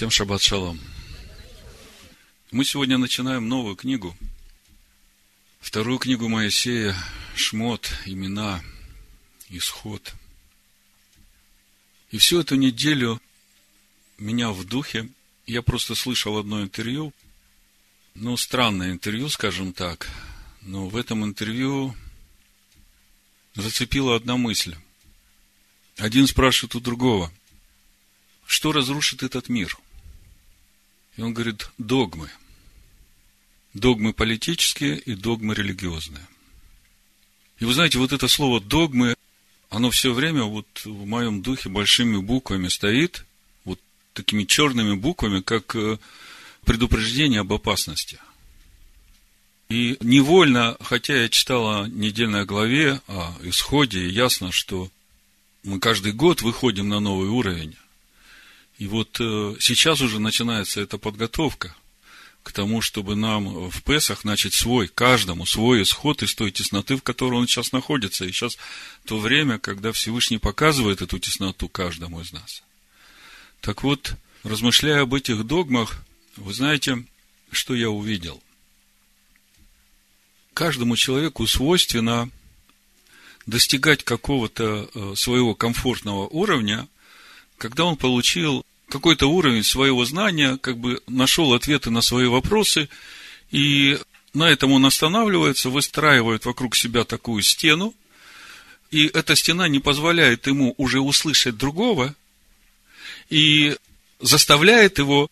Всем шаббат шалом. Мы сегодня начинаем новую книгу. Вторую книгу Моисея, Шмот, имена, исход. И всю эту неделю меня в духе, я просто слышал одно интервью, ну, странное интервью, скажем так, но в этом интервью зацепила одна мысль. Один спрашивает у другого, что разрушит этот мир? И он говорит, догмы. Догмы политические и догмы религиозные. И вы знаете, вот это слово догмы, оно все время вот в моем духе большими буквами стоит, вот такими черными буквами, как э, предупреждение об опасности – и невольно, хотя я читала недельной главе о исходе, ясно, что мы каждый год выходим на новый уровень. И вот э, сейчас уже начинается эта подготовка к тому, чтобы нам в Песах начать свой, каждому свой исход из той тесноты, в которой он сейчас находится. И сейчас то время, когда Всевышний показывает эту тесноту каждому из нас. Так вот, размышляя об этих догмах, вы знаете, что я увидел – каждому человеку свойственно достигать какого-то э, своего комфортного уровня, когда он получил какой-то уровень своего знания, как бы нашел ответы на свои вопросы, и на этом он останавливается, выстраивает вокруг себя такую стену, и эта стена не позволяет ему уже услышать другого, и заставляет его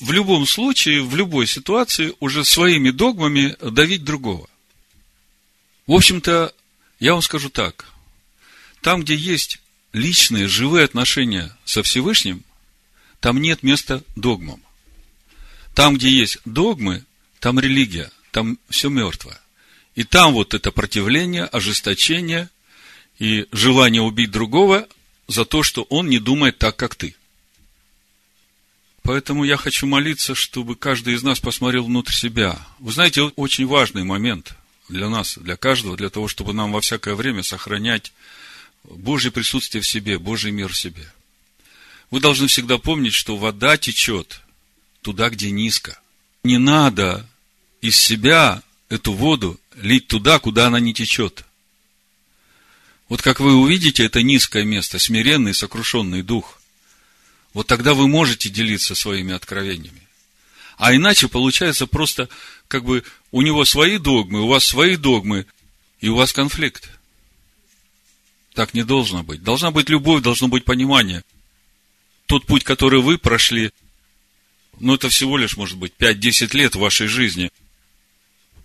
в любом случае, в любой ситуации уже своими догмами давить другого. В общем-то, я вам скажу так. Там, где есть личные, живые отношения со Всевышним, там нет места догмам. Там, где есть догмы, там религия, там все мертвое. И там вот это противление, ожесточение и желание убить другого за то, что он не думает так, как ты – Поэтому я хочу молиться, чтобы каждый из нас посмотрел внутрь себя. Вы знаете, очень важный момент для нас, для каждого, для того, чтобы нам во всякое время сохранять Божье присутствие в себе, Божий мир в себе. Вы должны всегда помнить, что вода течет туда, где низко. Не надо из себя эту воду лить туда, куда она не течет. Вот как вы увидите это низкое место, смиренный, сокрушенный дух – вот тогда вы можете делиться своими откровениями. А иначе получается просто, как бы, у него свои догмы, у вас свои догмы, и у вас конфликт. Так не должно быть. Должна быть любовь, должно быть понимание. Тот путь, который вы прошли, ну, это всего лишь, может быть, 5-10 лет вашей жизни.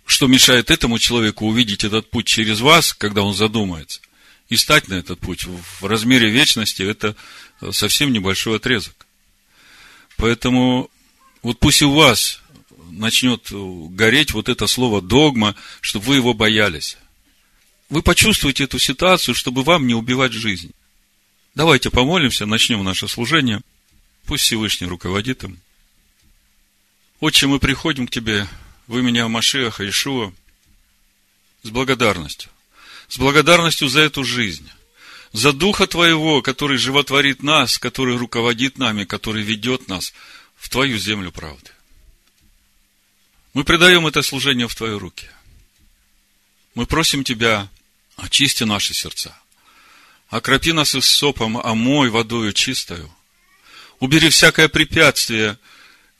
Что мешает этому человеку увидеть этот путь через вас, когда он задумается? И стать на этот путь в размере вечности, это совсем небольшой отрезок. Поэтому вот пусть и у вас начнет гореть вот это слово догма, чтобы вы его боялись. Вы почувствуете эту ситуацию, чтобы вам не убивать жизнь. Давайте помолимся, начнем наше служение. Пусть Всевышний руководит им. Отче, мы приходим к Тебе в имени Амашиаха Ишуа с благодарностью. С благодарностью за эту жизнь за Духа Твоего, который животворит нас, который руководит нами, который ведет нас в Твою землю правды. Мы предаем это служение в Твои руки. Мы просим Тебя, очисти наши сердца. Окропи нас из сопом, омой водою чистою. Убери всякое препятствие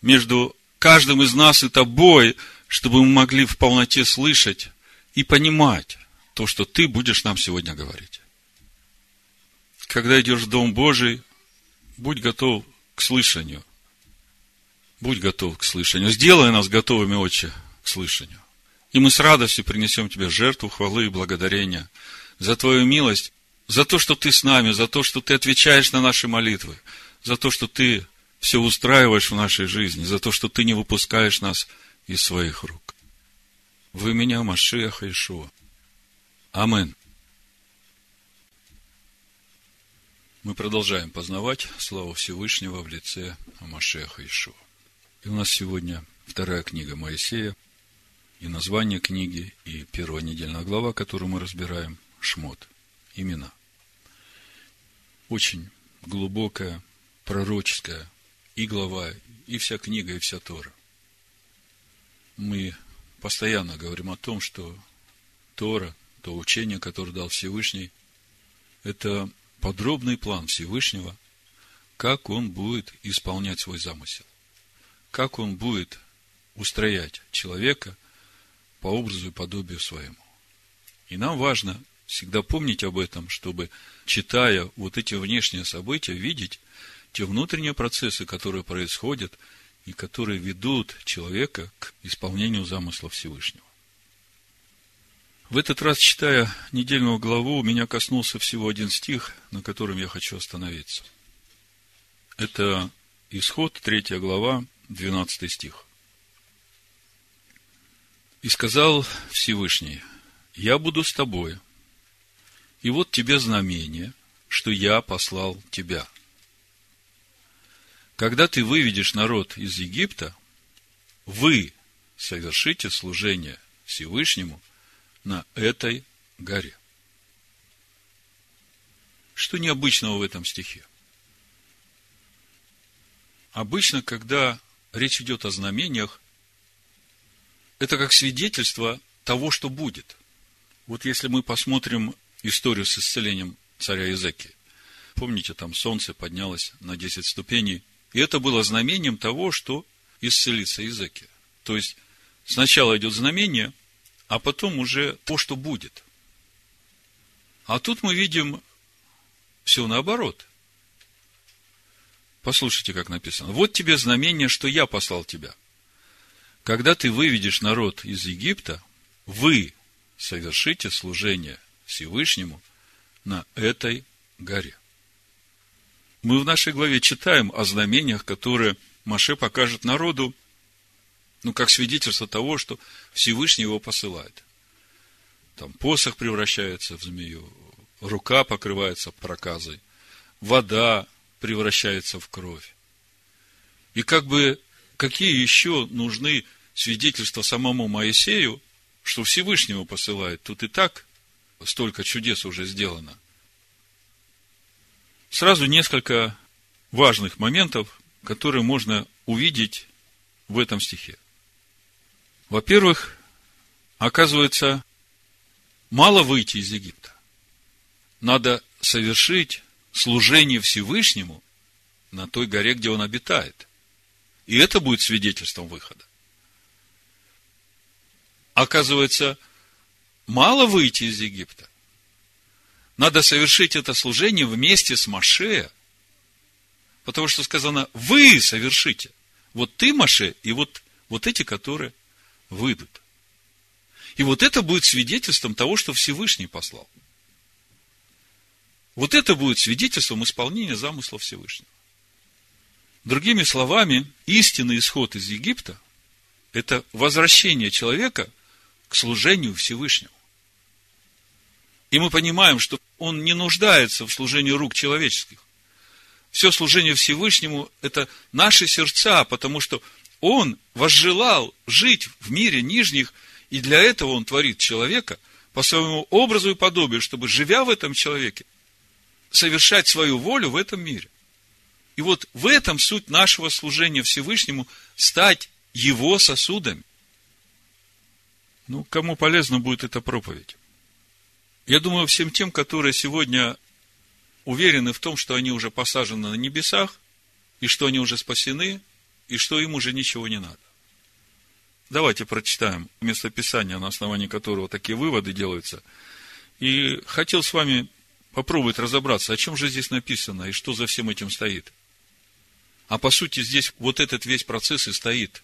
между каждым из нас и Тобой, чтобы мы могли в полноте слышать и понимать то, что Ты будешь нам сегодня говорить когда идешь в Дом Божий, будь готов к слышанию. Будь готов к слышанию. Сделай нас готовыми, Отче, к слышанию. И мы с радостью принесем Тебе жертву хвалы и благодарения за Твою милость, за то, что Ты с нами, за то, что Ты отвечаешь на наши молитвы, за то, что Ты все устраиваешь в нашей жизни, за то, что Ты не выпускаешь нас из своих рук. Вы меня, Машеха Ишуа. Амин. Мы продолжаем познавать славу Всевышнего в лице Амашеха Ишуа. И у нас сегодня вторая книга Моисея, и название книги, и первая недельная глава, которую мы разбираем, Шмот, имена. Очень глубокая, пророческая и глава, и вся книга, и вся Тора. Мы постоянно говорим о том, что Тора, то учение, которое дал Всевышний, это подробный план Всевышнего, как он будет исполнять свой замысел, как он будет устроять человека по образу и подобию своему. И нам важно всегда помнить об этом, чтобы, читая вот эти внешние события, видеть те внутренние процессы, которые происходят и которые ведут человека к исполнению замысла Всевышнего. В этот раз, читая недельную главу, меня коснулся всего один стих, на котором я хочу остановиться. Это Исход, третья глава, 12 стих. «И сказал Всевышний, я буду с тобой, и вот тебе знамение, что я послал тебя – когда ты выведешь народ из Египта, вы совершите служение Всевышнему на этой горе. Что необычного в этом стихе? Обычно, когда речь идет о знамениях, это как свидетельство того, что будет. Вот если мы посмотрим историю с исцелением царя Изеки, помните, там солнце поднялось на 10 ступеней, и это было знамением того, что исцелится Изекия. То есть, сначала идет знамение, а потом уже то, что будет. А тут мы видим все наоборот. Послушайте, как написано. Вот тебе знамение, что я послал тебя. Когда ты выведешь народ из Египта, вы совершите служение Всевышнему на этой горе. Мы в нашей главе читаем о знамениях, которые Маше покажет народу, ну, как свидетельство того, что Всевышний его посылает. Там посох превращается в змею, рука покрывается проказой, вода превращается в кровь. И как бы, какие еще нужны свидетельства самому Моисею, что Всевышнего посылает? Тут и так столько чудес уже сделано – Сразу несколько важных моментов, которые можно увидеть в этом стихе. Во-первых, оказывается, мало выйти из Египта. Надо совершить служение Всевышнему на той горе, где он обитает. И это будет свидетельством выхода. Оказывается, мало выйти из Египта. Надо совершить это служение вместе с Маше. Потому что сказано, вы совершите. Вот ты, Маше, и вот, вот эти, которые выйдут. И вот это будет свидетельством того, что Всевышний послал. Вот это будет свидетельством исполнения замысла Всевышнего. Другими словами, истинный исход из Египта – это возвращение человека к служению Всевышнему. И мы понимаем, что он не нуждается в служении рук человеческих. Все служение Всевышнему – это наши сердца, потому что он возжелал жить в мире нижних, и для этого он творит человека по своему образу и подобию, чтобы, живя в этом человеке, совершать свою волю в этом мире. И вот в этом суть нашего служения Всевышнему – стать его сосудами. Ну, кому полезна будет эта проповедь? Я думаю, всем тем, которые сегодня уверены в том, что они уже посажены на небесах, и что они уже спасены, и что им уже ничего не надо. Давайте прочитаем местописание, на основании которого такие выводы делаются. И хотел с вами попробовать разобраться, о чем же здесь написано и что за всем этим стоит. А по сути здесь вот этот весь процесс и стоит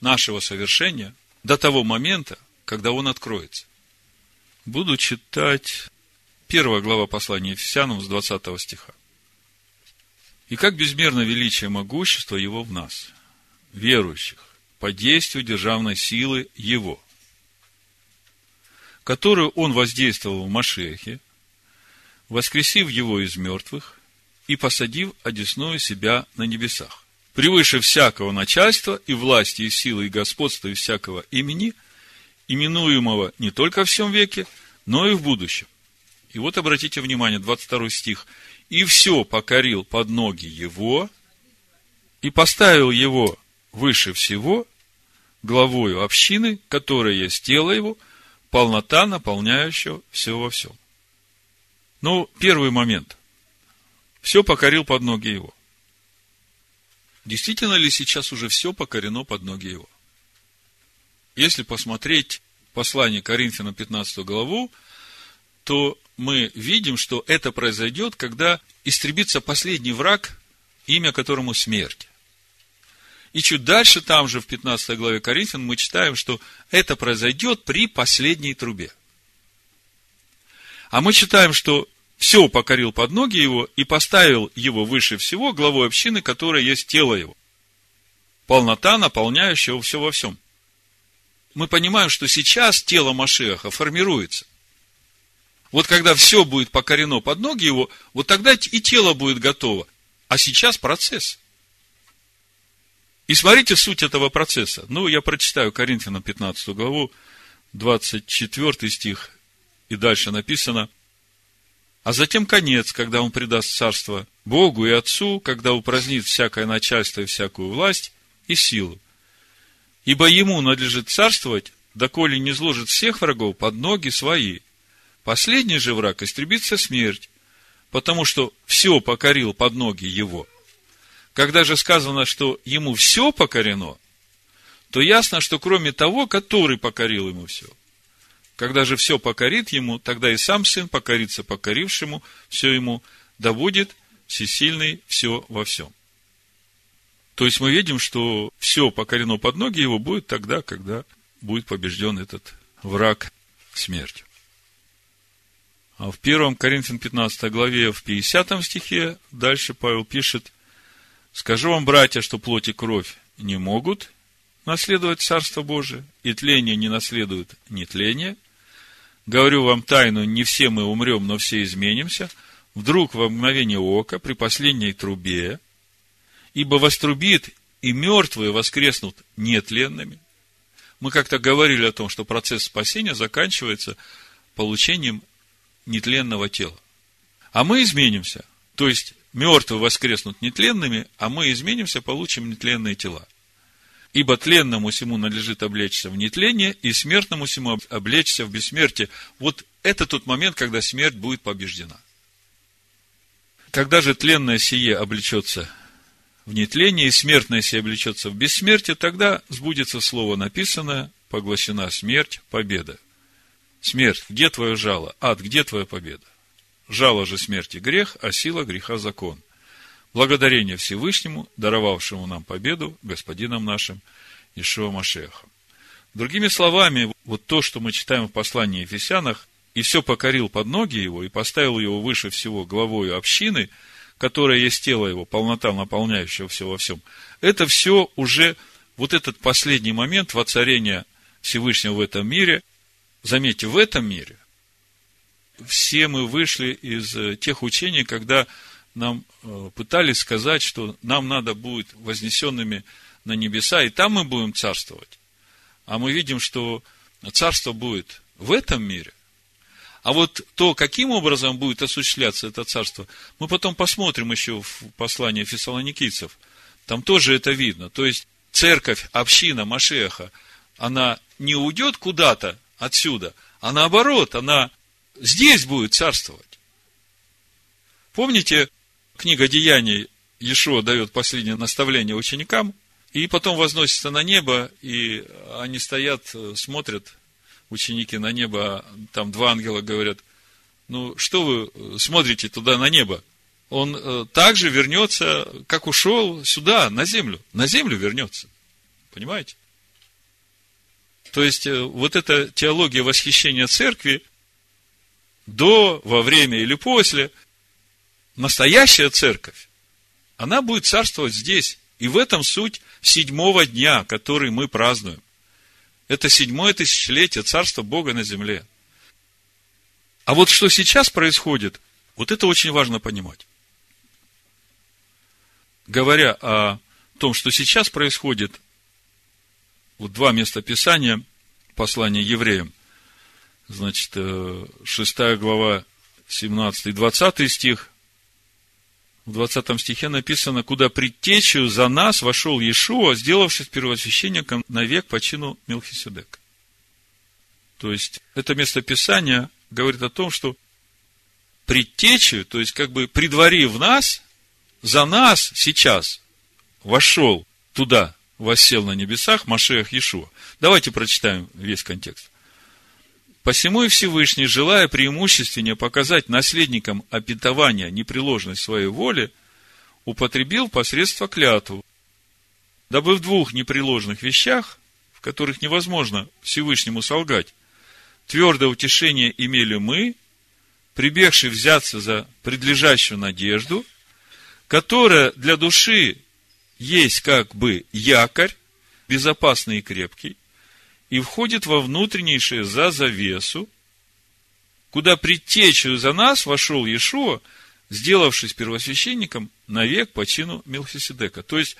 нашего совершения до того момента, когда он откроется. Буду читать первая глава послания Ефесянам с 20 стиха. И как безмерно величие могущества Его в нас, верующих, по действию державной силы Его, которую Он воздействовал в Машехе, воскресив Его из мертвых и посадив одесную себя на небесах, превыше всякого начальства и власти, и силы, и господства, и всякого имени – именуемого не только в всем веке, но и в будущем. И вот обратите внимание, 22 стих. «И все покорил под ноги его, и поставил его выше всего, главою общины, которая есть тело его, полнота, наполняющего все во всем. Ну, первый момент. Все покорил под ноги его. Действительно ли сейчас уже все покорено под ноги его? Если посмотреть послание Коринфянам 15 главу, то мы видим, что это произойдет, когда истребится последний враг, имя которому смерть. И чуть дальше, там же в 15 главе Коринфян, мы читаем, что это произойдет при последней трубе. А мы читаем, что все покорил под ноги его и поставил его выше всего главой общины, которая есть тело его. Полнота, наполняющего все во всем. Мы понимаем, что сейчас тело Машеха формируется. Вот когда все будет покорено под ноги его, вот тогда и тело будет готово. А сейчас процесс. И смотрите суть этого процесса. Ну, я прочитаю Коринфянам 15 главу, 24 стих, и дальше написано – а затем конец, когда он предаст царство Богу и Отцу, когда упразднит всякое начальство и всякую власть и силу. Ибо ему надлежит царствовать, доколе не сложит всех врагов под ноги свои. Последний же враг истребится смерть, потому что все покорил под ноги его. Когда же сказано, что ему все покорено, то ясно, что кроме того, который покорил ему все – когда же все покорит ему, тогда и сам сын покорится покорившему все ему, да будет всесильный все во всем. То есть мы видим, что все покорено под ноги его будет тогда, когда будет побежден этот враг смертью. А в 1 Коринфян 15 главе, в 50 стихе, дальше Павел пишет, «Скажу вам, братья, что плоть и кровь не могут наследовать Царство Божие, и тление не наследует нетление, Говорю вам тайну, не все мы умрем, но все изменимся. Вдруг во мгновение ока, при последней трубе, ибо вострубит, и мертвые воскреснут нетленными. Мы как-то говорили о том, что процесс спасения заканчивается получением нетленного тела. А мы изменимся. То есть, мертвые воскреснут нетленными, а мы изменимся, получим нетленные тела. Ибо тленному всему надлежит облечься в нетление, и смертному всему облечься в бессмертие. Вот это тот момент, когда смерть будет побеждена. Когда же тленное сие облечется в нетление, и смертное сие облечется в бессмертие, тогда сбудется слово написанное, поглощена смерть, победа. Смерть, где твое жало? Ад, где твоя победа? Жало же смерти грех, а сила греха закон. Благодарение Всевышнему, даровавшему нам победу, Господином нашим Ишуа Машеха. Другими словами, вот то, что мы читаем в послании Ефесянах, и все покорил под ноги его, и поставил его выше всего главою общины, которая есть тело его, полнота, наполняющего все во всем, это все уже вот этот последний момент воцарения Всевышнего в этом мире. Заметьте, в этом мире все мы вышли из тех учений, когда нам э, пытались сказать, что нам надо будет вознесенными на небеса, и там мы будем царствовать. А мы видим, что царство будет в этом мире. А вот то, каким образом будет осуществляться это царство, мы потом посмотрим еще в послании фессалоникийцев. Там тоже это видно. То есть, церковь, община Машеха, она не уйдет куда-то отсюда, а наоборот, она здесь будет царствовать. Помните, книга Деяний, Иешуа дает последнее наставление ученикам, и потом возносится на небо, и они стоят, смотрят, ученики на небо, там два ангела говорят, ну, что вы смотрите туда на небо? Он э, также вернется, как ушел сюда, на землю. На землю вернется. Понимаете? То есть, э, вот эта теология восхищения церкви до, во время или после – настоящая церковь, она будет царствовать здесь. И в этом суть седьмого дня, который мы празднуем. Это седьмое тысячелетие царства Бога на земле. А вот что сейчас происходит, вот это очень важно понимать. Говоря о том, что сейчас происходит, вот два места Писания, послание евреям, значит, 6 э, глава, 17 и 20 стих, в 20 стихе написано, куда предтечью за нас вошел Иешуа, сделавшись первосвященником на век по чину Мелхиседека. То есть, это местописание говорит о том, что предтечью, то есть, как бы предварив нас, за нас сейчас вошел туда, воссел на небесах Машех Иешуа. Давайте прочитаем весь контекст. Посему и Всевышний, желая преимущественнее показать наследникам обетования непреложность своей воли, употребил посредство клятву, дабы в двух непреложных вещах, в которых невозможно Всевышнему солгать, твердое утешение имели мы, прибегшие взяться за предлежащую надежду, которая для души есть как бы якорь, безопасный и крепкий, и входит во внутреннейшее за завесу, куда предтечью за нас вошел Иешуа, сделавшись первосвященником навек по чину Мелхиседека. То есть,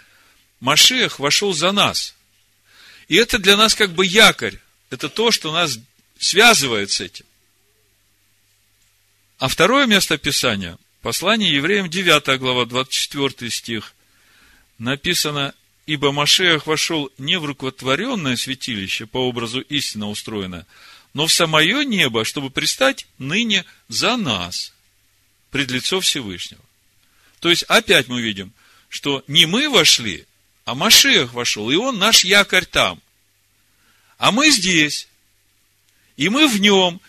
Машех вошел за нас. И это для нас как бы якорь. Это то, что нас связывает с этим. А второе место Писания, послание евреям 9 глава, 24 стих, написано, ибо Машех вошел не в рукотворенное святилище, по образу истинно устроенное, но в самое небо, чтобы пристать ныне за нас, пред лицо Всевышнего. То есть, опять мы видим, что не мы вошли, а Машех вошел, и он наш якорь там. А мы здесь, и мы в нем,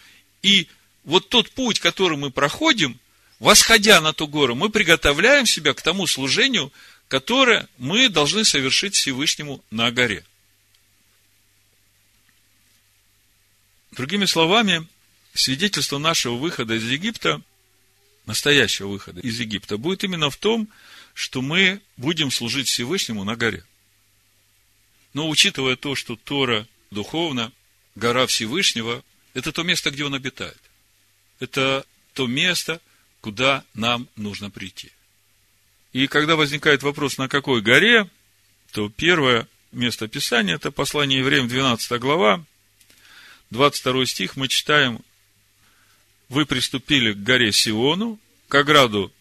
и вот тот путь, который мы проходим, восходя на ту гору, мы приготовляем себя к тому служению, которое мы должны совершить Всевышнему на горе. Другими словами, свидетельство нашего выхода из Египта, настоящего выхода из Египта, будет именно в том, что мы будем служить Всевышнему на горе. Но учитывая то, что Тора духовно, гора Всевышнего – это то место, где он обитает. Это то место, куда нам нужно прийти. И когда возникает вопрос, на какой горе, то первое место Писания – это послание евреям, 12 глава, 22 стих, мы читаем, «Вы приступили к горе Сиону, к ограду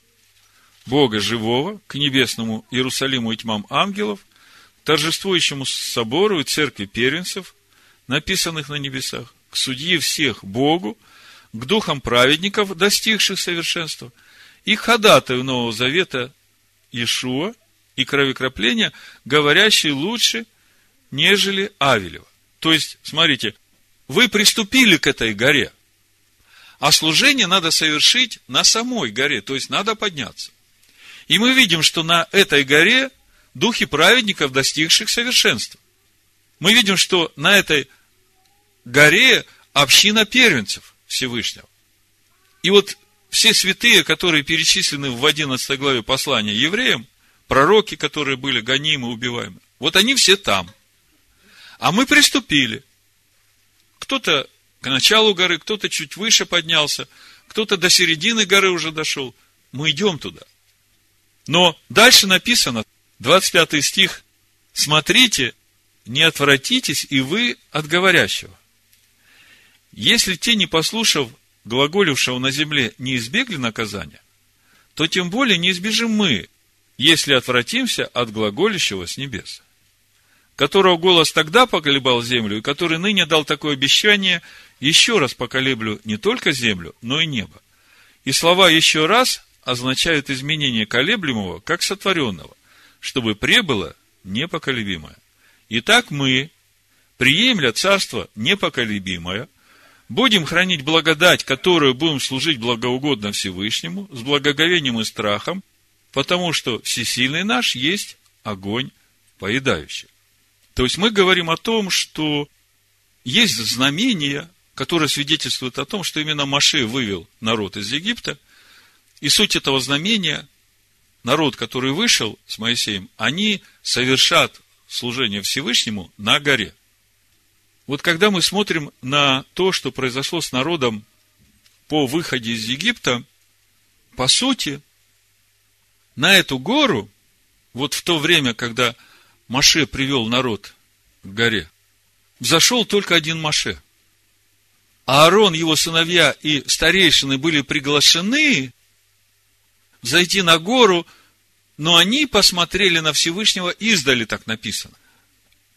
Бога живого, к небесному Иерусалиму и тьмам ангелов, торжествующему собору и церкви первенцев, написанных на небесах, к судье всех Богу, к духам праведников, достигших совершенства, и ходатаю Нового Завета Иешуа и кровекропления, говорящие лучше, нежели Авелева. То есть, смотрите, вы приступили к этой горе, а служение надо совершить на самой горе, то есть надо подняться. И мы видим, что на этой горе духи праведников, достигших совершенства. Мы видим, что на этой горе община первенцев Всевышнего. И вот все святые, которые перечислены в 11 главе послания евреям, пророки, которые были гонимы, убиваемы, вот они все там. А мы приступили. Кто-то к началу горы, кто-то чуть выше поднялся, кто-то до середины горы уже дошел. Мы идем туда. Но дальше написано, 25 стих, смотрите, не отвратитесь и вы от говорящего. Если те, не послушав глаголившего на земле, не избегли наказания, то тем более не избежим мы, если отвратимся от глаголящего с небес, которого голос тогда поколебал землю, и который ныне дал такое обещание, еще раз поколеблю не только землю, но и небо. И слова «еще раз» означают изменение колеблемого, как сотворенного, чтобы пребыло непоколебимое. Итак, мы, приемля царство непоколебимое – Будем хранить благодать, которую будем служить благоугодно Всевышнему, с благоговением и страхом, потому что всесильный наш есть огонь поедающий. То есть мы говорим о том, что есть знамения, которые свидетельствуют о том, что именно Маше вывел народ из Египта, и суть этого знамения, народ, который вышел с Моисеем, они совершат служение Всевышнему на горе. Вот когда мы смотрим на то, что произошло с народом по выходе из Египта, по сути, на эту гору, вот в то время, когда Маше привел народ к горе, взошел только один Маше. А Аарон, его сыновья и старейшины были приглашены зайти на гору, но они посмотрели на Всевышнего издали, так написано.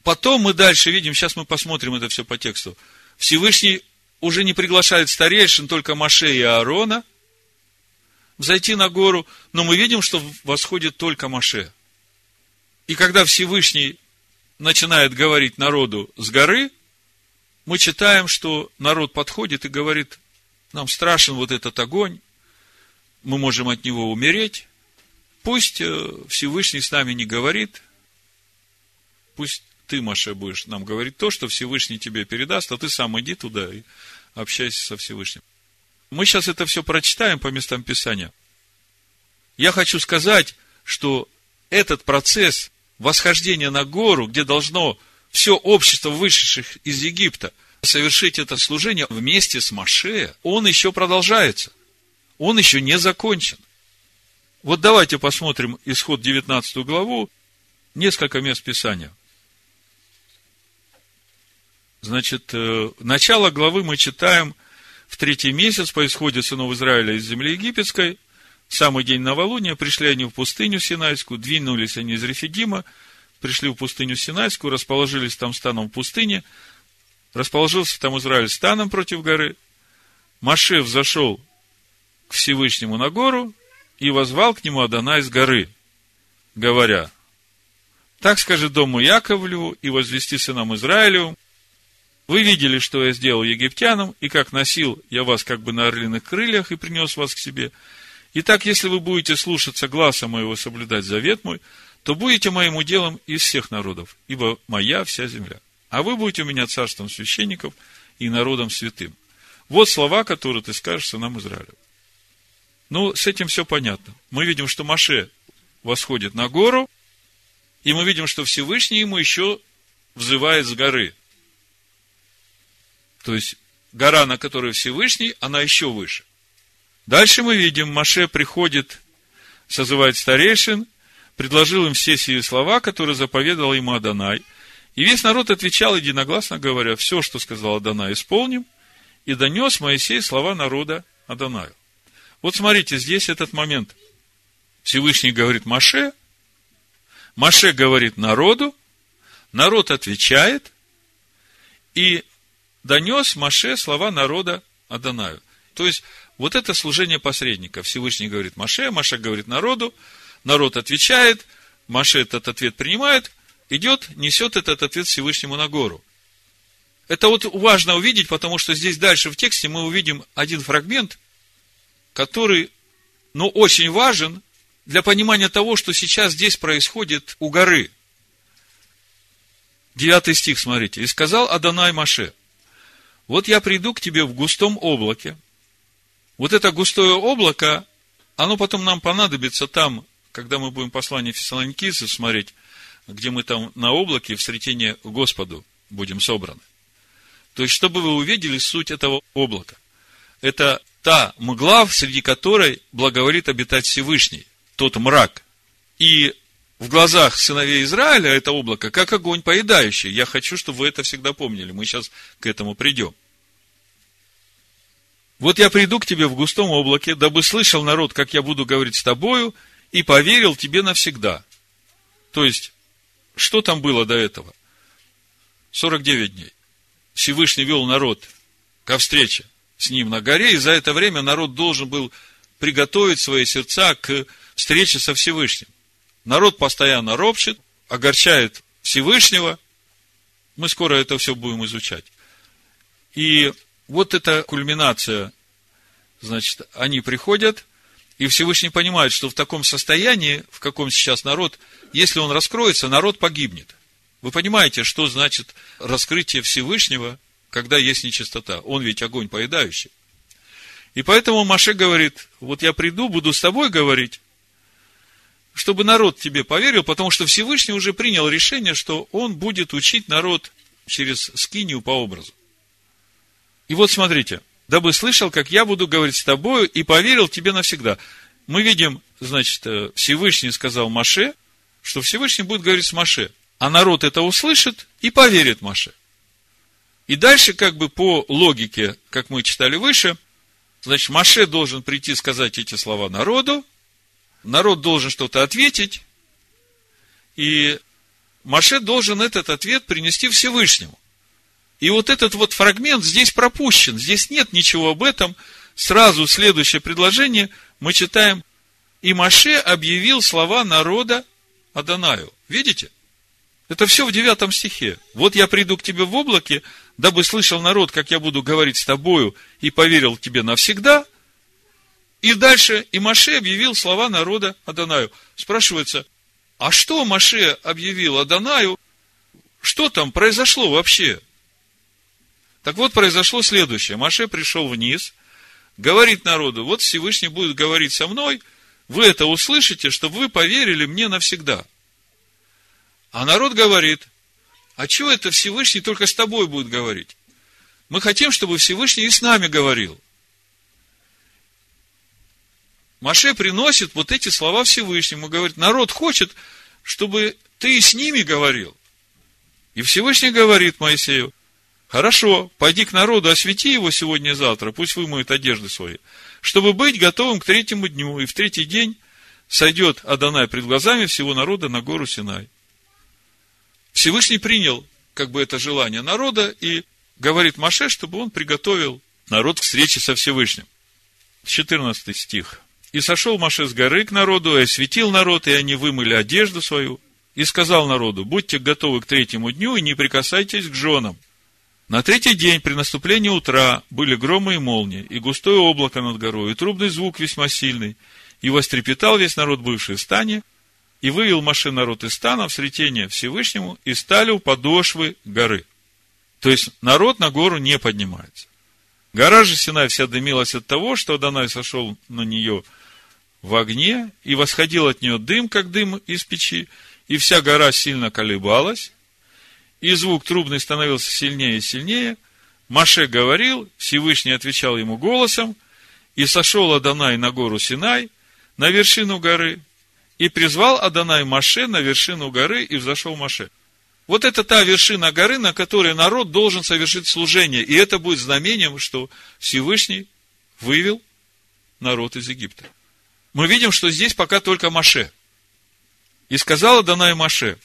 Потом мы дальше видим, сейчас мы посмотрим это все по тексту. Всевышний уже не приглашает старейшин, только Маше и Аарона зайти на гору, но мы видим, что восходит только Маше. И когда Всевышний начинает говорить народу с горы, мы читаем, что народ подходит и говорит, нам страшен вот этот огонь, мы можем от него умереть, пусть э, Всевышний с нами не говорит, пусть ты, Маша, будешь нам говорить то, что Всевышний тебе передаст, а ты сам иди туда и общайся со Всевышним. Мы сейчас это все прочитаем по местам Писания. Я хочу сказать, что этот процесс восхождения на гору, где должно все общество вышедших из Египта совершить это служение вместе с Маше, он еще продолжается. Он еще не закончен. Вот давайте посмотрим исход 19 главу, несколько мест Писания. Значит, э, начало главы мы читаем в третий месяц по исходе сынов Израиля из земли египетской, самый день новолуния, пришли они в пустыню Синайскую, двинулись они из Рефидима, пришли в пустыню Синайскую, расположились там станом в пустыне, расположился там Израиль станом против горы, Машев зашел к Всевышнему на гору и возвал к нему Адана из горы, говоря, так скажет дому Яковлю и возвести сынам Израилю, вы видели, что я сделал египтянам, и как носил я вас как бы на орлиных крыльях и принес вас к себе. Итак, если вы будете слушаться гласа моего, соблюдать завет мой, то будете моим уделом из всех народов, ибо моя вся земля. А вы будете у меня царством священников и народом святым. Вот слова, которые ты скажешь сынам Израиля. Ну, с этим все понятно. Мы видим, что Маше восходит на гору, и мы видим, что Всевышний ему еще взывает с горы. То есть, гора, на которой Всевышний, она еще выше. Дальше мы видим, Маше приходит, созывает старейшин, предложил им все сие слова, которые заповедовал ему Адонай. И весь народ отвечал единогласно, говоря, все, что сказал Адонай, исполним, и донес Моисей слова народа Адонаю. Вот смотрите, здесь этот момент. Всевышний говорит Маше, Маше говорит народу, народ отвечает, и донес Маше слова народа Адонаю. То есть, вот это служение посредника. Всевышний говорит Маше, Маше говорит народу, народ отвечает, Маше этот ответ принимает, идет, несет этот ответ Всевышнему на гору. Это вот важно увидеть, потому что здесь дальше в тексте мы увидим один фрагмент, который, ну, очень важен для понимания того, что сейчас здесь происходит у горы. Девятый стих, смотрите. «И сказал Адонай Маше, вот я приду к тебе в густом облаке. Вот это густое облако, оно потом нам понадобится там, когда мы будем послание Фессалоникийцев смотреть, где мы там на облаке в сретении Господу будем собраны. То есть, чтобы вы увидели суть этого облака. Это та мгла, среди которой благоволит обитать Всевышний, тот мрак. И в глазах сыновей Израиля это облако, как огонь поедающий. Я хочу, чтобы вы это всегда помнили. Мы сейчас к этому придем. Вот я приду к тебе в густом облаке, дабы слышал народ, как я буду говорить с тобою, и поверил тебе навсегда. То есть, что там было до этого? 49 дней. Всевышний вел народ ко встрече с ним на горе, и за это время народ должен был приготовить свои сердца к встрече со Всевышним. Народ постоянно ропщет, огорчает Всевышнего. Мы скоро это все будем изучать. И вот эта кульминация, значит, они приходят, и Всевышний понимает, что в таком состоянии, в каком сейчас народ, если он раскроется, народ погибнет. Вы понимаете, что значит раскрытие Всевышнего, когда есть нечистота? Он ведь огонь поедающий. И поэтому Маше говорит, вот я приду, буду с тобой говорить, чтобы народ тебе поверил, потому что Всевышний уже принял решение, что он будет учить народ через скинию по образу. И вот смотрите – дабы слышал, как я буду говорить с тобою, и поверил тебе навсегда. Мы видим, значит, э, Всевышний сказал Маше, что Всевышний будет говорить с Маше. А народ это услышит и поверит Маше. И дальше, как бы по логике, как мы читали выше, значит, Маше должен прийти сказать эти слова народу, народ должен что-то ответить, и Маше должен этот ответ принести Всевышнему. И вот этот вот фрагмент здесь пропущен, здесь нет ничего об этом. Сразу следующее предложение мы читаем, и Маше объявил слова народа Адонаю. Видите? Это все в девятом стихе. Вот я приду к тебе в облаке, дабы слышал народ, как я буду говорить с тобою, и поверил тебе навсегда. И дальше и Маше объявил слова народа Адонаю. Спрашивается, а что Маше объявил Адонаю? Что там произошло вообще? Так вот, произошло следующее. Маше пришел вниз, говорит народу, вот Всевышний будет говорить со мной, вы это услышите, чтобы вы поверили мне навсегда. А народ говорит, а чего это Всевышний только с тобой будет говорить? Мы хотим, чтобы Всевышний и с нами говорил. Маше приносит вот эти слова Всевышнему, говорит, народ хочет, чтобы ты с ними говорил. И Всевышний говорит Моисею, хорошо, пойди к народу, освети его сегодня и завтра, пусть вымоют одежды свои, чтобы быть готовым к третьему дню, и в третий день сойдет Адонай пред глазами всего народа на гору Синай. Всевышний принял как бы это желание народа и говорит Маше, чтобы он приготовил народ к встрече со Всевышним. 14 стих. И сошел Маше с горы к народу, и осветил народ, и они вымыли одежду свою, и сказал народу, будьте готовы к третьему дню, и не прикасайтесь к женам. На третий день, при наступлении утра, были громы и молнии, и густое облако над горой, и трубный звук весьма сильный, и вострепетал весь народ, бывший в стане, и вывел Маше народ из стана в сретение Всевышнему, и стали у подошвы горы. То есть, народ на гору не поднимается. Гора же Синай вся дымилась от того, что Адонай сошел на нее в огне, и восходил от нее дым, как дым из печи, и вся гора сильно колебалась, и звук трубный становился сильнее и сильнее. Маше говорил, Всевышний отвечал ему голосом, и сошел Адонай на гору Синай, на вершину горы, и призвал Адонай Маше на вершину горы, и взошел Маше. Вот это та вершина горы, на которой народ должен совершить служение. И это будет знамением, что Всевышний вывел народ из Египта мы видим, что здесь пока только Маше. И сказала Данай Маше,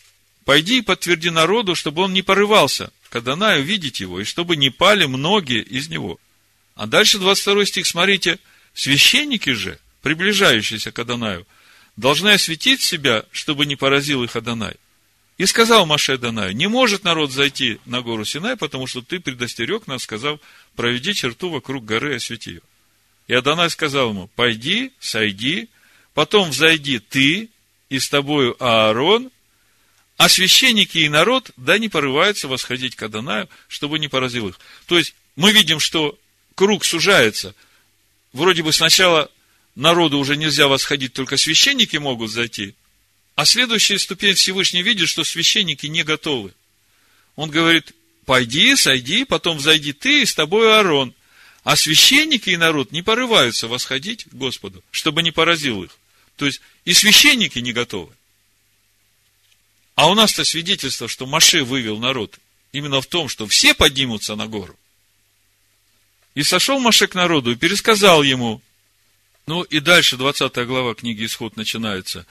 пойди и подтверди народу, чтобы он не порывался к Адонаю видеть его, и чтобы не пали многие из него. А дальше 22 стих, смотрите, священники же, приближающиеся к Адонаю, должны осветить себя, чтобы не поразил их Адонай. И сказал Маше Адонаю, не может народ зайти на гору Синай, потому что ты предостерег нас, сказав, проведи черту вокруг горы и освети ее. И Адонай сказал ему, пойди, сойди, потом взойди ты, и с тобою Аарон, а священники и народ, да не порываются восходить к Адонаю, чтобы не поразил их. То есть, мы видим, что круг сужается. Вроде бы сначала народу уже нельзя восходить, только священники могут зайти. А следующая ступень Всевышний видит, что священники не готовы. Он говорит, пойди, сойди, потом взойди ты, и с тобой Аарон. А священники и народ не порываются восходить к Господу, чтобы не поразил их. То есть, и священники не готовы. А у нас-то свидетельство, что Маше вывел народ именно в том, что все поднимутся на гору. И сошел Маше к народу и пересказал ему. Ну и дальше 20 глава книги Исход начинается.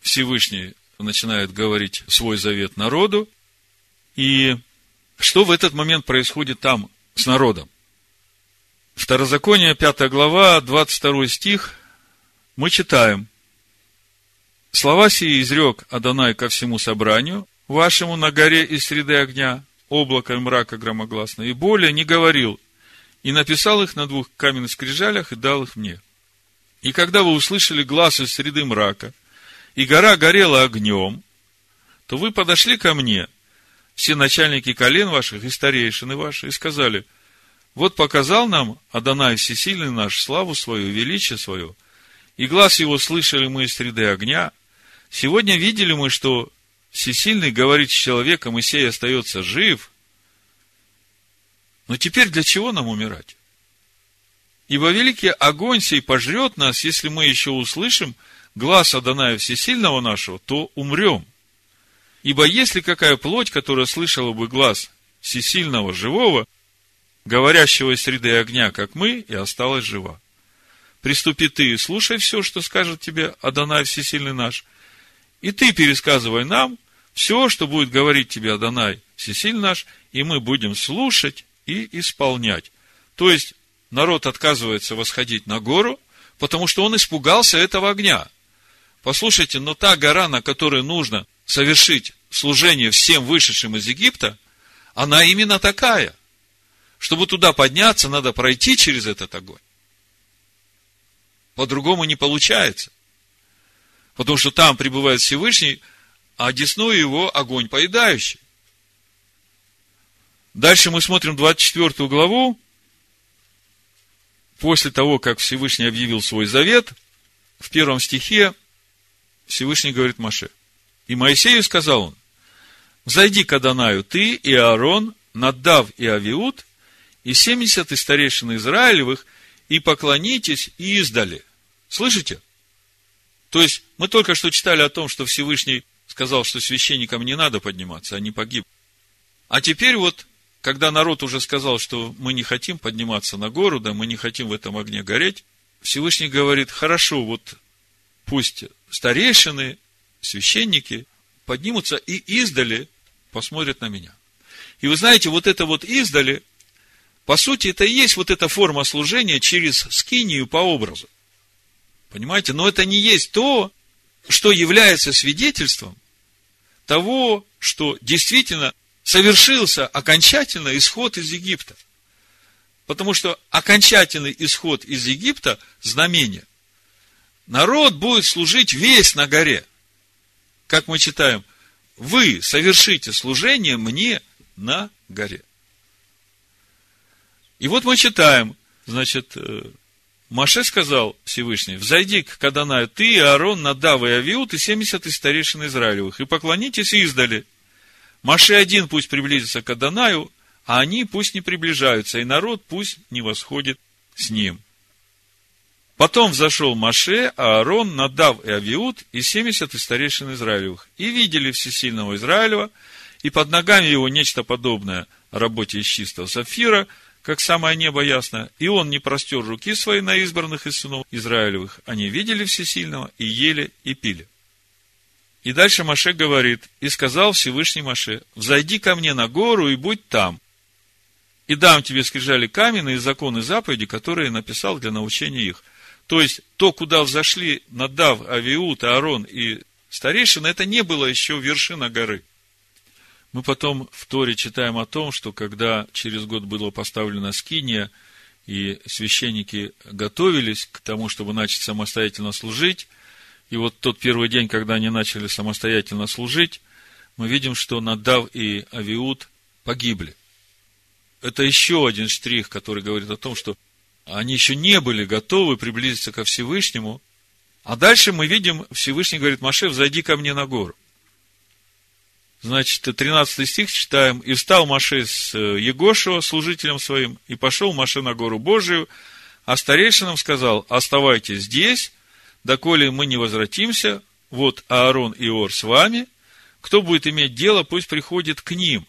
Всевышний начинает говорить свой завет народу. И что в этот момент происходит там с народом? Второзаконие, 5 глава, 22 стих, мы читаем. Слова сии изрек Адонай ко всему собранию, вашему на горе из среды огня, облака и мрака громогласно, и более не говорил, и написал их на двух каменных скрижалях и дал их мне. И когда вы услышали глаз из среды мрака, и гора горела огнем, то вы подошли ко мне, все начальники колен ваших и старейшины ваши, и сказали, вот показал нам Адонай Всесильный наш славу свою, величие свое, и глаз его слышали мы из среды огня. Сегодня видели мы, что Всесильный говорит с человеком, и сей остается жив. Но теперь для чего нам умирать? Ибо великий огонь сей пожрет нас, если мы еще услышим глаз Адоная Всесильного нашего, то умрем. Ибо если какая плоть, которая слышала бы глаз Всесильного живого, говорящего из среды огня, как мы, и осталась жива. приступи ты и слушай все, что скажет тебе Адонай Всесильный наш, и ты пересказывай нам все, что будет говорить тебе Адонай Всесильный наш, и мы будем слушать и исполнять. То есть, народ отказывается восходить на гору, потому что он испугался этого огня. Послушайте, но та гора, на которой нужно совершить служение всем вышедшим из Египта, она именно такая. Чтобы туда подняться, надо пройти через этот огонь. По-другому не получается. Потому что там пребывает Всевышний, а десную его огонь поедающий. Дальше мы смотрим 24 главу. После того, как Всевышний объявил свой завет, в первом стихе Всевышний говорит Маше. И Моисею сказал он, «Зайди к Адонаю ты и Аарон, Надав и Авиуд, и семьдесят из старейшин Израилевых, и поклонитесь и издали». Слышите? То есть, мы только что читали о том, что Всевышний сказал, что священникам не надо подниматься, они погибли. А теперь вот, когда народ уже сказал, что мы не хотим подниматься на гору, да, мы не хотим в этом огне гореть, Всевышний говорит, хорошо, вот пусть старейшины, священники поднимутся и издали посмотрят на меня. И вы знаете, вот это вот издали, по сути, это и есть вот эта форма служения через скинию по образу. Понимаете? Но это не есть то, что является свидетельством того, что действительно совершился окончательно исход из Египта. Потому что окончательный исход из Египта – знамение. Народ будет служить весь на горе. Как мы читаем, вы совершите служение мне на горе. И вот мы читаем, значит, э, Маше сказал Всевышний, взойди к Каданаю ты, Аарон, Надав и Авиут и семьдесят из старейшин Израилевых, и поклонитесь издали. Маше один пусть приблизится к Каданаю, а они пусть не приближаются, и народ пусть не восходит с ним. Потом взошел Маше, Аарон, Надав и Авиуд и семьдесят из старейшин Израилевых. И видели всесильного Израилева, и под ногами его нечто подобное работе из чистого сапфира, как самое небо ясно. И он не простер руки свои на избранных из сынов Израилевых. Они видели всесильного и ели и пили. И дальше Маше говорит, и сказал Всевышний Маше, взойди ко мне на гору и будь там. И дам тебе скрижали каменные законы заповеди, которые написал для научения их – то есть, то, куда взошли Надав, Авиут, Аарон и старейшина, это не было еще вершина горы. Мы потом в Торе читаем о том, что когда через год было поставлено скиния, и священники готовились к тому, чтобы начать самостоятельно служить, и вот тот первый день, когда они начали самостоятельно служить, мы видим, что Надав и Авиуд погибли. Это еще один штрих, который говорит о том, что они еще не были готовы приблизиться ко Всевышнему. А дальше мы видим, Всевышний говорит, Маше, взойди ко мне на гору. Значит, 13 стих читаем. «И встал Маше с э, Егошева, служителем своим, и пошел Маше на гору Божию, а старейшинам сказал, оставайтесь здесь, доколе мы не возвратимся, вот Аарон и Ор с вами, кто будет иметь дело, пусть приходит к ним.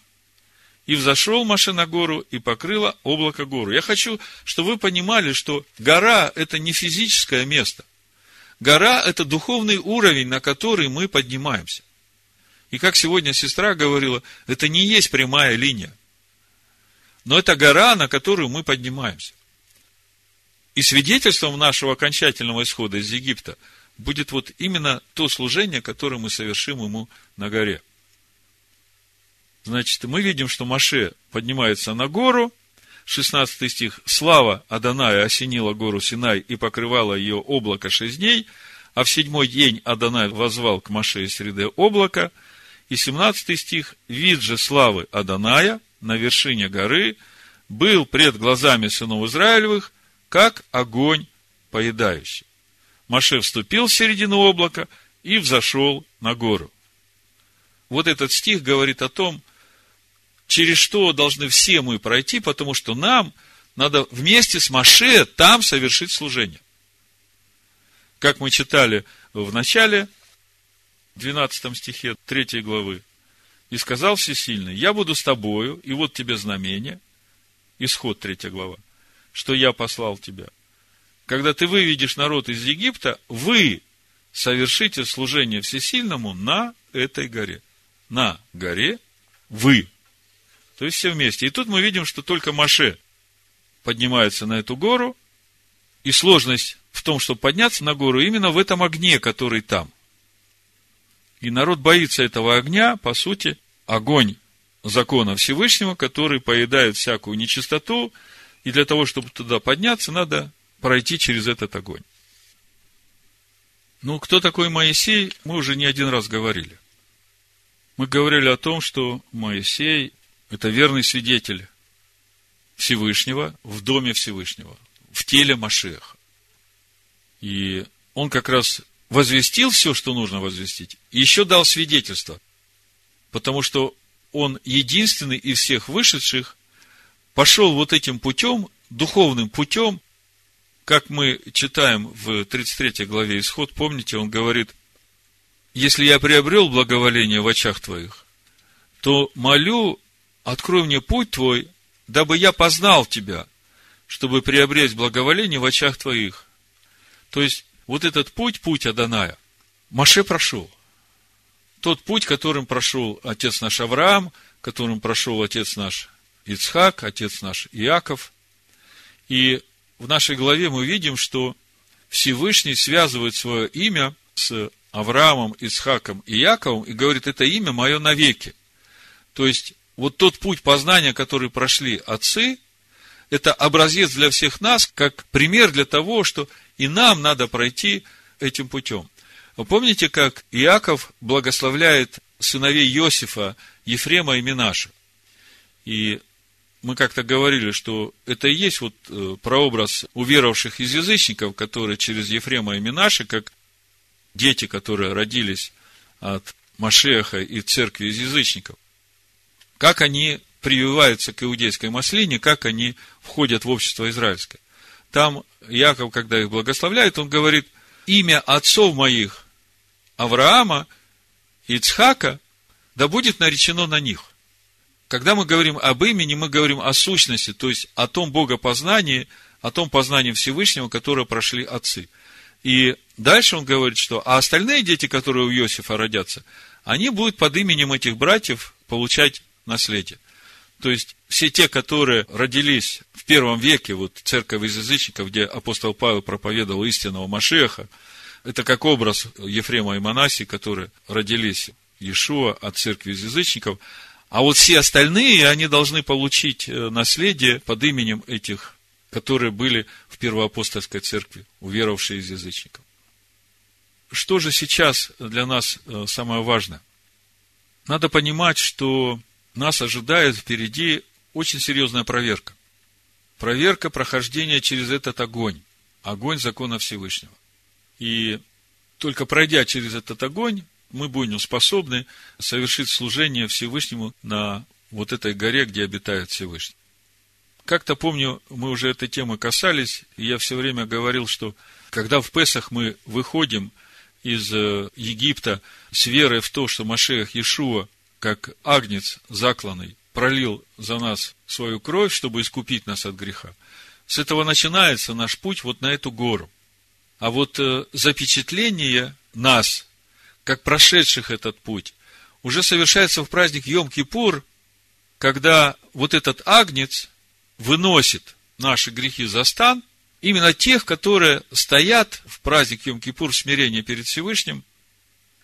И взошел Маше на гору, и покрыло облако гору. Я хочу, чтобы вы понимали, что гора – это не физическое место. Гора – это духовный уровень, на который мы поднимаемся. И как сегодня сестра говорила, это не есть прямая линия. Но это гора, на которую мы поднимаемся. И свидетельством нашего окончательного исхода из Египта будет вот именно то служение, которое мы совершим ему на горе – Значит, мы видим, что Маше поднимается на гору, 16 стих, слава Аданая осенила гору Синай и покрывала ее облако шесть дней, а в седьмой день Адонай возвал к Маше из среды облака, и 17 стих, вид же славы Аданая на вершине горы был пред глазами сынов Израилевых, как огонь поедающий. Маше вступил в середину облака и взошел на гору. Вот этот стих говорит о том, через что должны все мы пройти, потому что нам надо вместе с Маше там совершить служение. Как мы читали в начале, 12 стихе 3 главы, и сказал Всесильный, я буду с тобою, и вот тебе знамение, исход 3 глава, что я послал тебя. когда ты выведешь народ из Египта, вы совершите служение всесильному на этой горе. На горе вы. То есть все вместе. И тут мы видим, что только Маше поднимается на эту гору, и сложность в том, чтобы подняться на гору, именно в этом огне, который там. И народ боится этого огня, по сути, огонь закона Всевышнего, который поедает всякую нечистоту, и для того, чтобы туда подняться, надо пройти через этот огонь. Ну, кто такой Моисей, мы уже не один раз говорили. Мы говорили о том, что Моисей – это верный свидетель Всевышнего в доме Всевышнего, в теле Машеха. И он как раз возвестил все, что нужно возвестить, еще дал свидетельство, потому что он единственный из всех вышедших пошел вот этим путем, духовным путем, как мы читаем в 33 главе Исход, помните, он говорит, если я приобрел благоволение в очах твоих, то молю, открой мне путь твой, дабы я познал тебя, чтобы приобрести благоволение в очах твоих. То есть, вот этот путь, путь Аданая, Маше прошел тот путь, которым прошел отец наш Авраам, которым прошел отец наш Ицхак, отец наш Иаков. И в нашей главе мы видим, что Всевышний связывает свое имя с Авраамом, Ицхаком и Яковом и говорит, это имя мое навеки. То есть, вот тот путь познания, который прошли отцы, это образец для всех нас, как пример для того, что и нам надо пройти этим путем. Вы помните, как Иаков благословляет сыновей Иосифа, Ефрема и Минаша? И мы как-то говорили, что это и есть вот э, прообраз уверовавших из язычников, которые через Ефрема и Минаша, как дети, которые родились от Машеха и церкви из язычников, как они прививаются к иудейской маслине, как они входят в общество израильское. Там Яков, когда их благословляет, он говорит, имя отцов моих Авраама и Ицхака, да будет наречено на них. Когда мы говорим об имени, мы говорим о сущности, то есть о том богопознании, о том познании Всевышнего, которое прошли отцы. И дальше он говорит, что а остальные дети, которые у Иосифа родятся, они будут под именем этих братьев получать наследие. То есть, все те, которые родились в первом веке, вот церковь из язычников, где апостол Павел проповедовал истинного Машеха, это как образ Ефрема и Манаси, которые родились Иешуа от церкви из язычников. А вот все остальные, они должны получить э, наследие под именем этих, которые были в первоапостольской церкви, уверовавшие из язычников. Что же сейчас для нас э, самое важное? Надо понимать, что нас ожидает впереди очень серьезная проверка. Проверка прохождения через этот огонь. Огонь закона Всевышнего. И только пройдя через этот огонь, мы будем способны совершить служение Всевышнему на вот этой горе, где обитает Всевышний. Как-то помню, мы уже этой темы касались, и я все время говорил, что когда в Песах мы выходим из э, Египта с верой в то, что Машех Иешуа, как агнец закланный, пролил за нас свою кровь, чтобы искупить нас от греха, с этого начинается наш путь вот на эту гору. А вот э, запечатление нас, как прошедших этот путь, уже совершается в праздник Йом-Кипур, когда вот этот агнец выносит наши грехи за стан, именно тех, которые стоят в праздник Йом-Кипур в смирении перед Всевышним.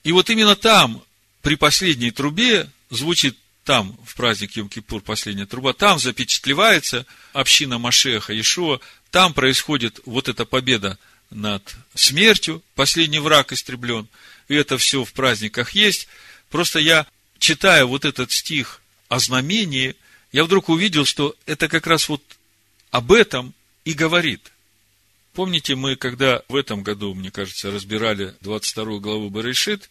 И вот именно там, при последней трубе, звучит там, в праздник Йом-Кипур, последняя труба, там запечатлевается община Машеха Иешуа, там происходит вот эта победа над смертью, последний враг истреблен, и это все в праздниках есть. Просто я, читая вот этот стих о знамении, я вдруг увидел, что это как раз вот об этом и говорит. Помните, мы когда в этом году, мне кажется, разбирали 22 главу Барышит,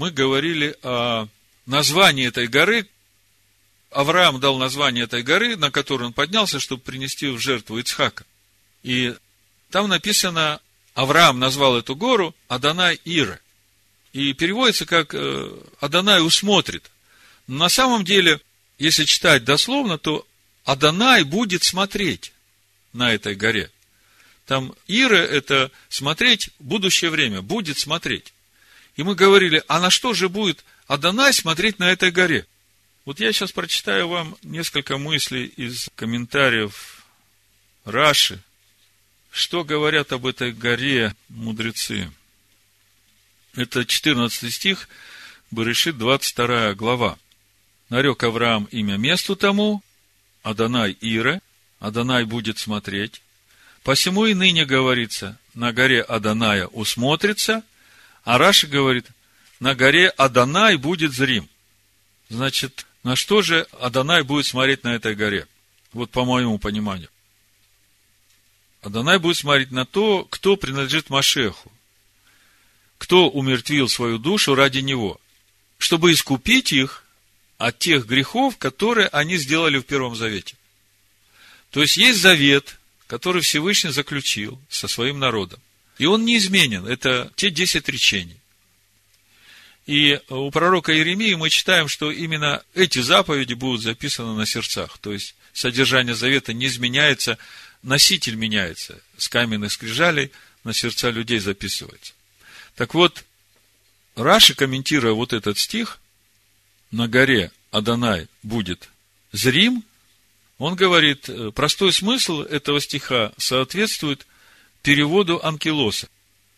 мы говорили о названии этой горы. Авраам дал название этой горы, на которую он поднялся, чтобы принести в жертву Ицхака. И там написано Авраам назвал эту гору Адонай Ира. И переводится как э, Адонай усмотрит. Но на самом деле, если читать дословно, то Адонай будет смотреть на этой горе. Там Ира – это смотреть будущее время, будет смотреть. И мы говорили, а на что же будет Адонай смотреть на этой горе? Вот я сейчас прочитаю вам несколько мыслей из комментариев Раши, что говорят об этой горе мудрецы. Это 14 стих, Барышит, 22 глава. Нарек Авраам имя месту тому, Адонай Ире, Адонай будет смотреть. Посему и ныне говорится, на горе Аданая усмотрится, а Раши говорит, на горе Адонай будет зрим. Значит, на что же Адонай будет смотреть на этой горе? Вот по моему пониманию. Адонай будет смотреть на то, кто принадлежит Машеху, кто умертвил свою душу ради него, чтобы искупить их от тех грехов, которые они сделали в Первом Завете. То есть есть завет, который Всевышний заключил со своим народом. И он неизменен. Это те десять речений. И у пророка Иеремии мы читаем, что именно эти заповеди будут записаны на сердцах. То есть содержание завета не изменяется, носитель меняется. С каменных скрижалей на сердца людей записывается. Так вот, Раши, комментируя вот этот стих, на горе Адонай будет зрим, он говорит, простой смысл этого стиха соответствует переводу Анкилоса.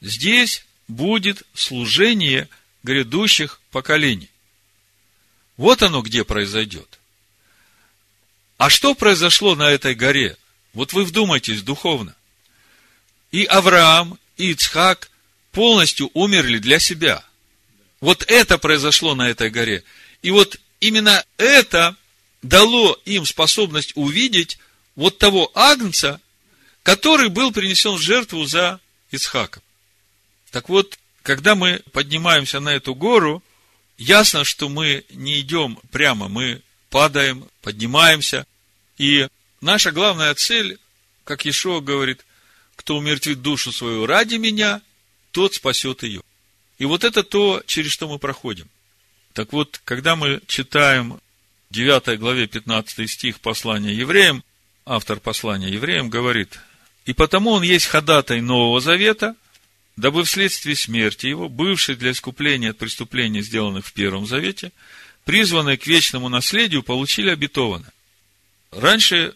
Здесь будет служение грядущих поколений. Вот оно где произойдет. А что произошло на этой горе? Вот вы вдумайтесь духовно. И Авраам, и Ицхак полностью умерли для себя. Вот это произошло на этой горе. И вот именно это дало им способность увидеть вот того агнца, который был принесен в жертву за Исхаком. Так вот, когда мы поднимаемся на эту гору, ясно, что мы не идем прямо, мы падаем, поднимаемся. И наша главная цель, как Ишуа говорит, кто умертвит душу свою ради меня, тот спасет ее. И вот это то, через что мы проходим. Так вот, когда мы читаем 9 главе 15 стих послания евреям, автор послания евреям говорит, «И потому он есть ходатай Нового Завета, дабы вследствие смерти его, бывший для искупления от преступлений, сделанных в Первом Завете, призванные к вечному наследию, получили обетованное». Раньше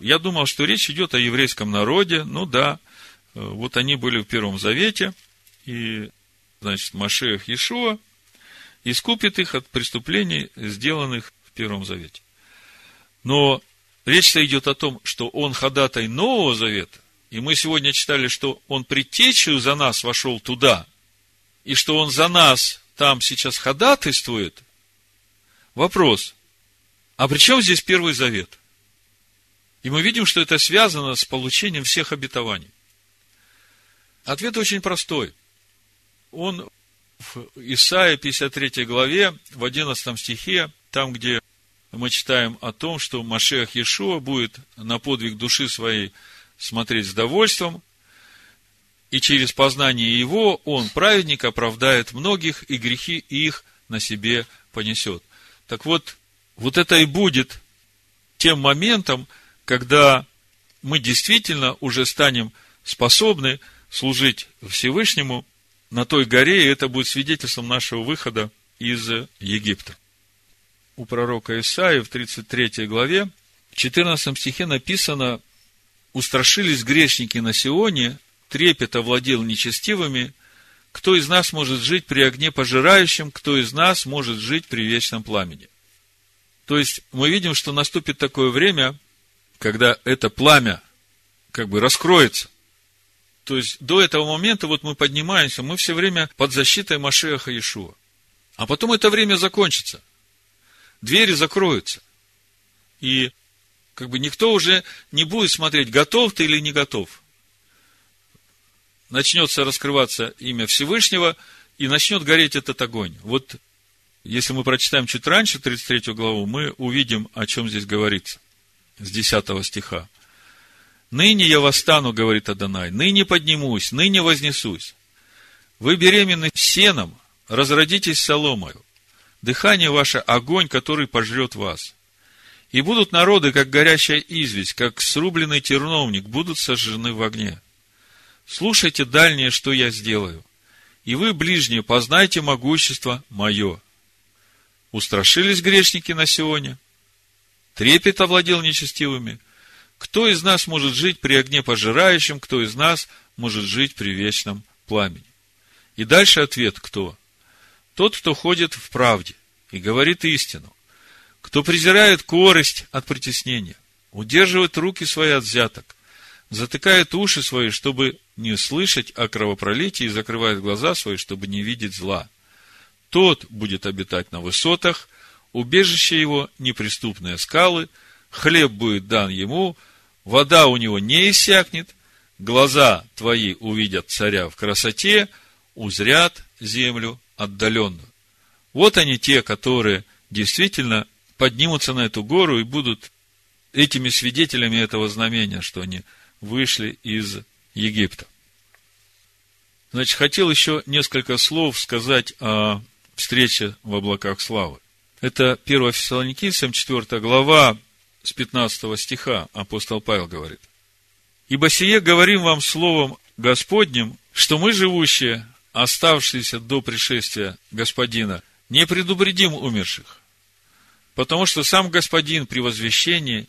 я думал, что речь идет о еврейском народе. Ну да, вот они были в Первом Завете, и, значит, Машех Иешуа искупит их от преступлений, сделанных в Первом Завете. Но речь-то идет о том, что он ходатай Нового Завета, и мы сегодня читали, что он предтечью за нас вошел туда, и что он за нас там сейчас ходатайствует. Вопрос, а при чем здесь Первый Завет? И мы видим, что это связано с получением всех обетований. Ответ очень простой. Он в Исаии 53 главе, в 11 стихе, там, где мы читаем о том, что Машех Иешуа будет на подвиг души своей смотреть с довольством, и через познание его он, праведник, оправдает многих, и грехи их на себе понесет. Так вот, вот это и будет тем моментом, когда мы действительно уже станем способны служить Всевышнему на той горе, и это будет свидетельством нашего выхода из Египта. У пророка Исаия в 33 главе, в 14 стихе написано, «Устрашились грешники на Сионе, трепет овладел нечестивыми, кто из нас может жить при огне пожирающем, кто из нас может жить при вечном пламени». То есть, мы видим, что наступит такое время, когда это пламя как бы раскроется. То есть, до этого момента вот мы поднимаемся, мы все время под защитой Машеха Иешуа. А потом это время закончится. Двери закроются. И как бы никто уже не будет смотреть, готов ты или не готов. Начнется раскрываться имя Всевышнего, и начнет гореть этот огонь. Вот если мы прочитаем чуть раньше, 33 главу, мы увидим, о чем здесь говорится. С 10 стиха. Ныне я восстану, говорит Адонай, ныне поднимусь, ныне вознесусь. Вы беременны сеном, разродитесь соломою. Дыхание ваше – огонь, который пожрет вас. И будут народы, как горящая известь, как срубленный терновник, будут сожжены в огне. слушайте дальнее, что я сделаю, и вы, ближние, познайте могущество мое. Устрашились грешники на Сионе, трепет овладел нечестивыми. Кто из нас может жить при огне пожирающем, кто из нас может жить при вечном пламени? И дальше ответ кто? Тот, кто ходит в правде и говорит истину, кто презирает корость от притеснения, удерживает руки свои от взяток, затыкает уши свои, чтобы не слышать о кровопролитии, и закрывает глаза свои, чтобы не видеть зла. Тот будет обитать на высотах, убежище его – неприступные скалы, хлеб будет дан ему, вода у него не иссякнет, глаза твои увидят царя в красоте, узрят землю отдаленную. Вот они те, которые действительно поднимутся на эту гору и будут этими свидетелями этого знамения, что они вышли из Египта. Значит, хотел еще несколько слов сказать о встрече в облаках славы. Это 1 Фессалоникийцам, 4 глава, с 15 стиха апостол Павел говорит. «Ибо сие говорим вам словом Господним, что мы, живущие, оставшиеся до пришествия Господина, не предупредим умерших, потому что сам Господин при возвещении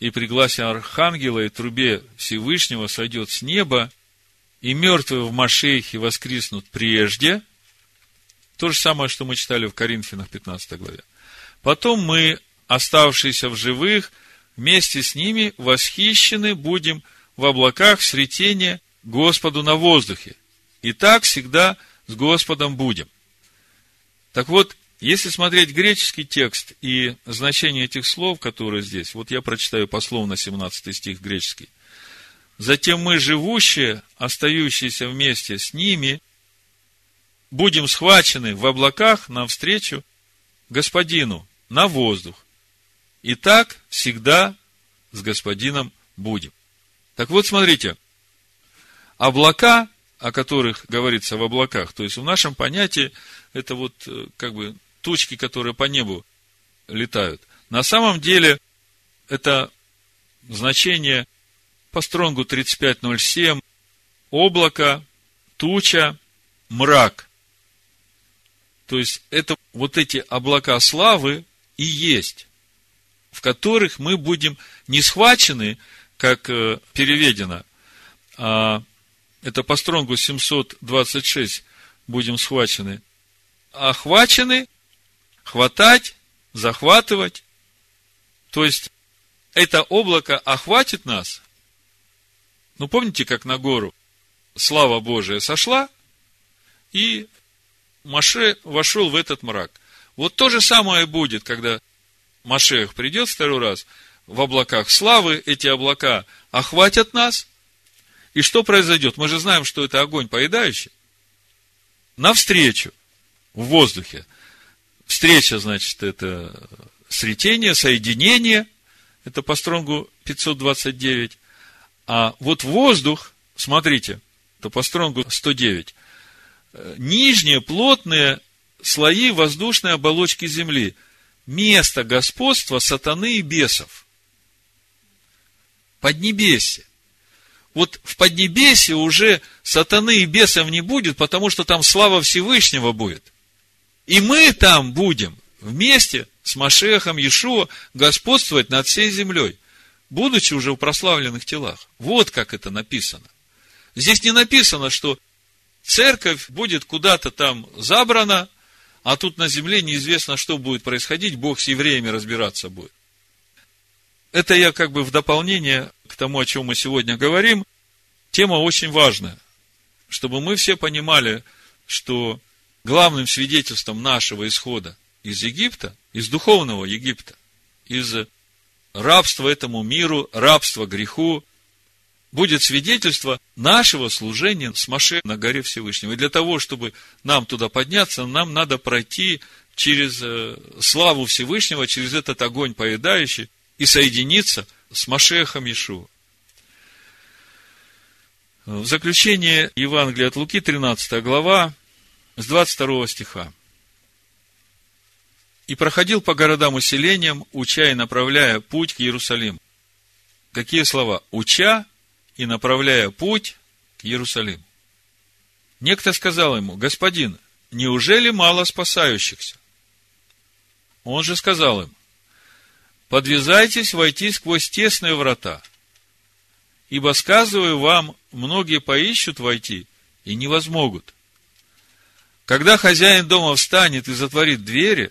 и при гласе Архангела и трубе Всевышнего сойдет с неба, и мертвые в Машейхе воскреснут прежде. То же самое, что мы читали в Коринфянах 15 главе. Потом мы, оставшиеся в живых, вместе с ними восхищены будем в облаках сретения Господу на воздухе. И так всегда с Господом будем. Так вот, если смотреть греческий текст и значение этих слов, которые здесь, вот я прочитаю пословно 17 стих греческий. Затем мы, живущие, остающиеся вместе с ними, будем схвачены в облаках навстречу Господину на воздух. И так всегда с Господином будем. Так вот, смотрите, облака, о которых говорится в облаках, то есть в нашем понятии, это вот э, как бы тучки, которые по небу летают. На самом деле, это значение по стронгу 3507, облако, туча, мрак. То есть, это вот эти облака славы и есть, в которых мы будем не схвачены, как э, переведено, а это по стронгу 726 будем схвачены, а охвачены хватать, захватывать. То есть, это облако охватит нас. Ну, помните, как на гору слава Божия сошла, и Маше вошел в этот мрак. Вот то же самое будет, когда Машех придет второй раз, в облаках славы эти облака охватят нас, и что произойдет? Мы же знаем, что это огонь поедающий. Навстречу, в воздухе, Встреча, значит, это сретение, соединение. Это по стронгу 529. А вот воздух, смотрите, это по стронгу 109. Нижние плотные слои воздушной оболочки Земли. Место господства сатаны и бесов. Поднебесье. Вот в Поднебесье уже сатаны и бесов не будет, потому что там слава Всевышнего будет – и мы там будем вместе с Машехом Иешуа господствовать над всей землей, будучи уже в прославленных телах. Вот как это написано. Здесь не написано, что церковь будет куда-то там забрана, а тут на земле неизвестно, что будет происходить, Бог с евреями разбираться будет. Это я как бы в дополнение тому, о чем мы сегодня говорим. Тема очень важная, чтобы мы все понимали, что главным свидетельством нашего исхода из Египта, из духовного Египта, из рабства этому миру, рабства греху, будет свидетельство нашего служения с Маше на горе Всевышнего. И для того, чтобы нам туда подняться, нам надо пройти через э, славу Всевышнего, через этот огонь поедающий, и соединиться с Машехом Иешуа. В заключение Евангелия от Луки, 13 глава, с 22 стиха. «И проходил по городам и селениям, уча и направляя путь к Иерусалиму». Какие слова? Уча и направляя путь к Иерусалиму. Некто сказал ему, господин, неужели мало спасающихся? Он же сказал им, подвязайтесь войти сквозь тесные врата, ибо, сказываю вам, многие поищут войти и не возмогут. Когда хозяин дома встанет и затворит двери,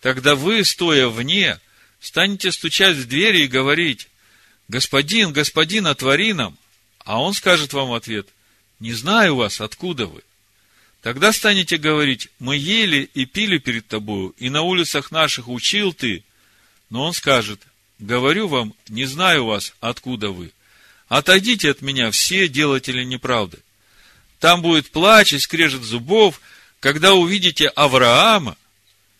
тогда вы, стоя вне, станете стучать в двери и говорить, «Господин, господин, отвори нам!» А он скажет вам в ответ, «Не знаю вас, откуда вы?» Тогда станете говорить, «Мы ели и пили перед тобою, и на улицах наших учил ты». Но он скажет, «Говорю вам, не знаю вас, откуда вы. Отойдите от меня все делатели неправды». Там будет плач и скрежет зубов, когда увидите Авраама,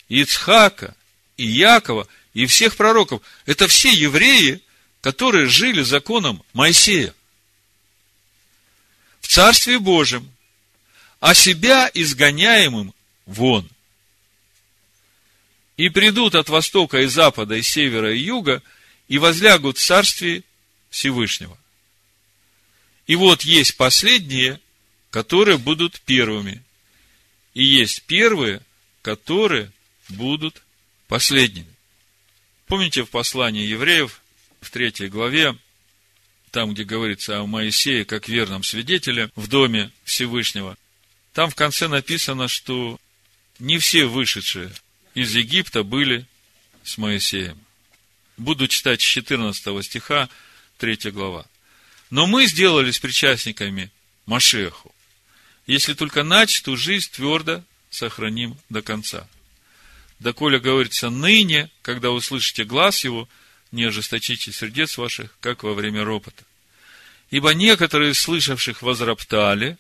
Ицхака и Якова и всех пророков. Это все евреи, которые жили законом Моисея. В Царстве Божьем, а себя изгоняемым вон. И придут от востока и запада, и севера, и юга, и возлягут в Царстве Всевышнего. И вот есть последние, которые будут первыми. И есть первые, которые будут последними. Помните в послании евреев, в третьей главе, там, где говорится о Моисее как верном свидетеле в доме Всевышнего, там в конце написано, что не все вышедшие из Египта были с Моисеем. Буду читать с 14 стиха, 3 глава. Но мы сделались причастниками Машеху, если только начатую жизнь твердо сохраним до конца. Доколе говорится ныне, когда услышите глаз его, не ожесточите сердец ваших, как во время ропота. Ибо некоторые из слышавших возроптали,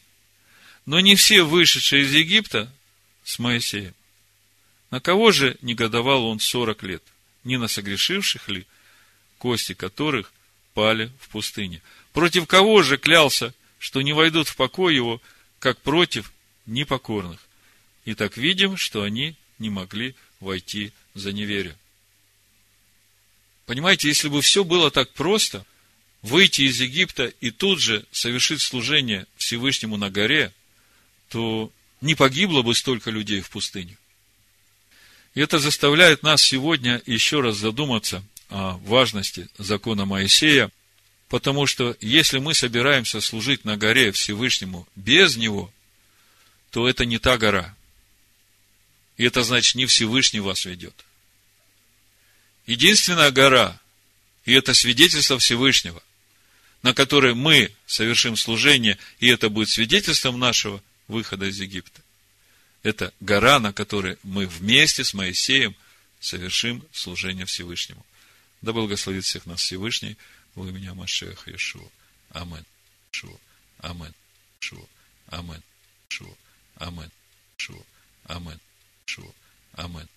но не все вышедшие из Египта с Моисеем. На кого же негодовал он сорок лет? Не на согрешивших ли, кости которых пали в пустыне? Против кого же клялся, что не войдут в покой его, как против непокорных? И так видим, что они не могли войти за неверие. Понимаете, если бы все было так просто, выйти из Египта и тут же совершить служение Всевышнему на горе, то не погибло бы столько людей в пустыне. И это заставляет нас сегодня еще раз задуматься о важности закона Моисея, потому что если мы собираемся служить на горе Всевышнему без него, то это не та гора. И это значит, не Всевышний вас ведет. Единственная гора, и это свидетельство Всевышнего, на которой мы совершим служение, и это будет свидетельством нашего выхода из Египта. Это гора, на которой мы вместе с Моисеем совершим служение Всевышнему. Да благословит всех нас Всевышний во имя Машеха Иешуа. Амин. Шуа. Амин. Шуа. Амин. Шуа. Амин. Шуа. Амин. Амин.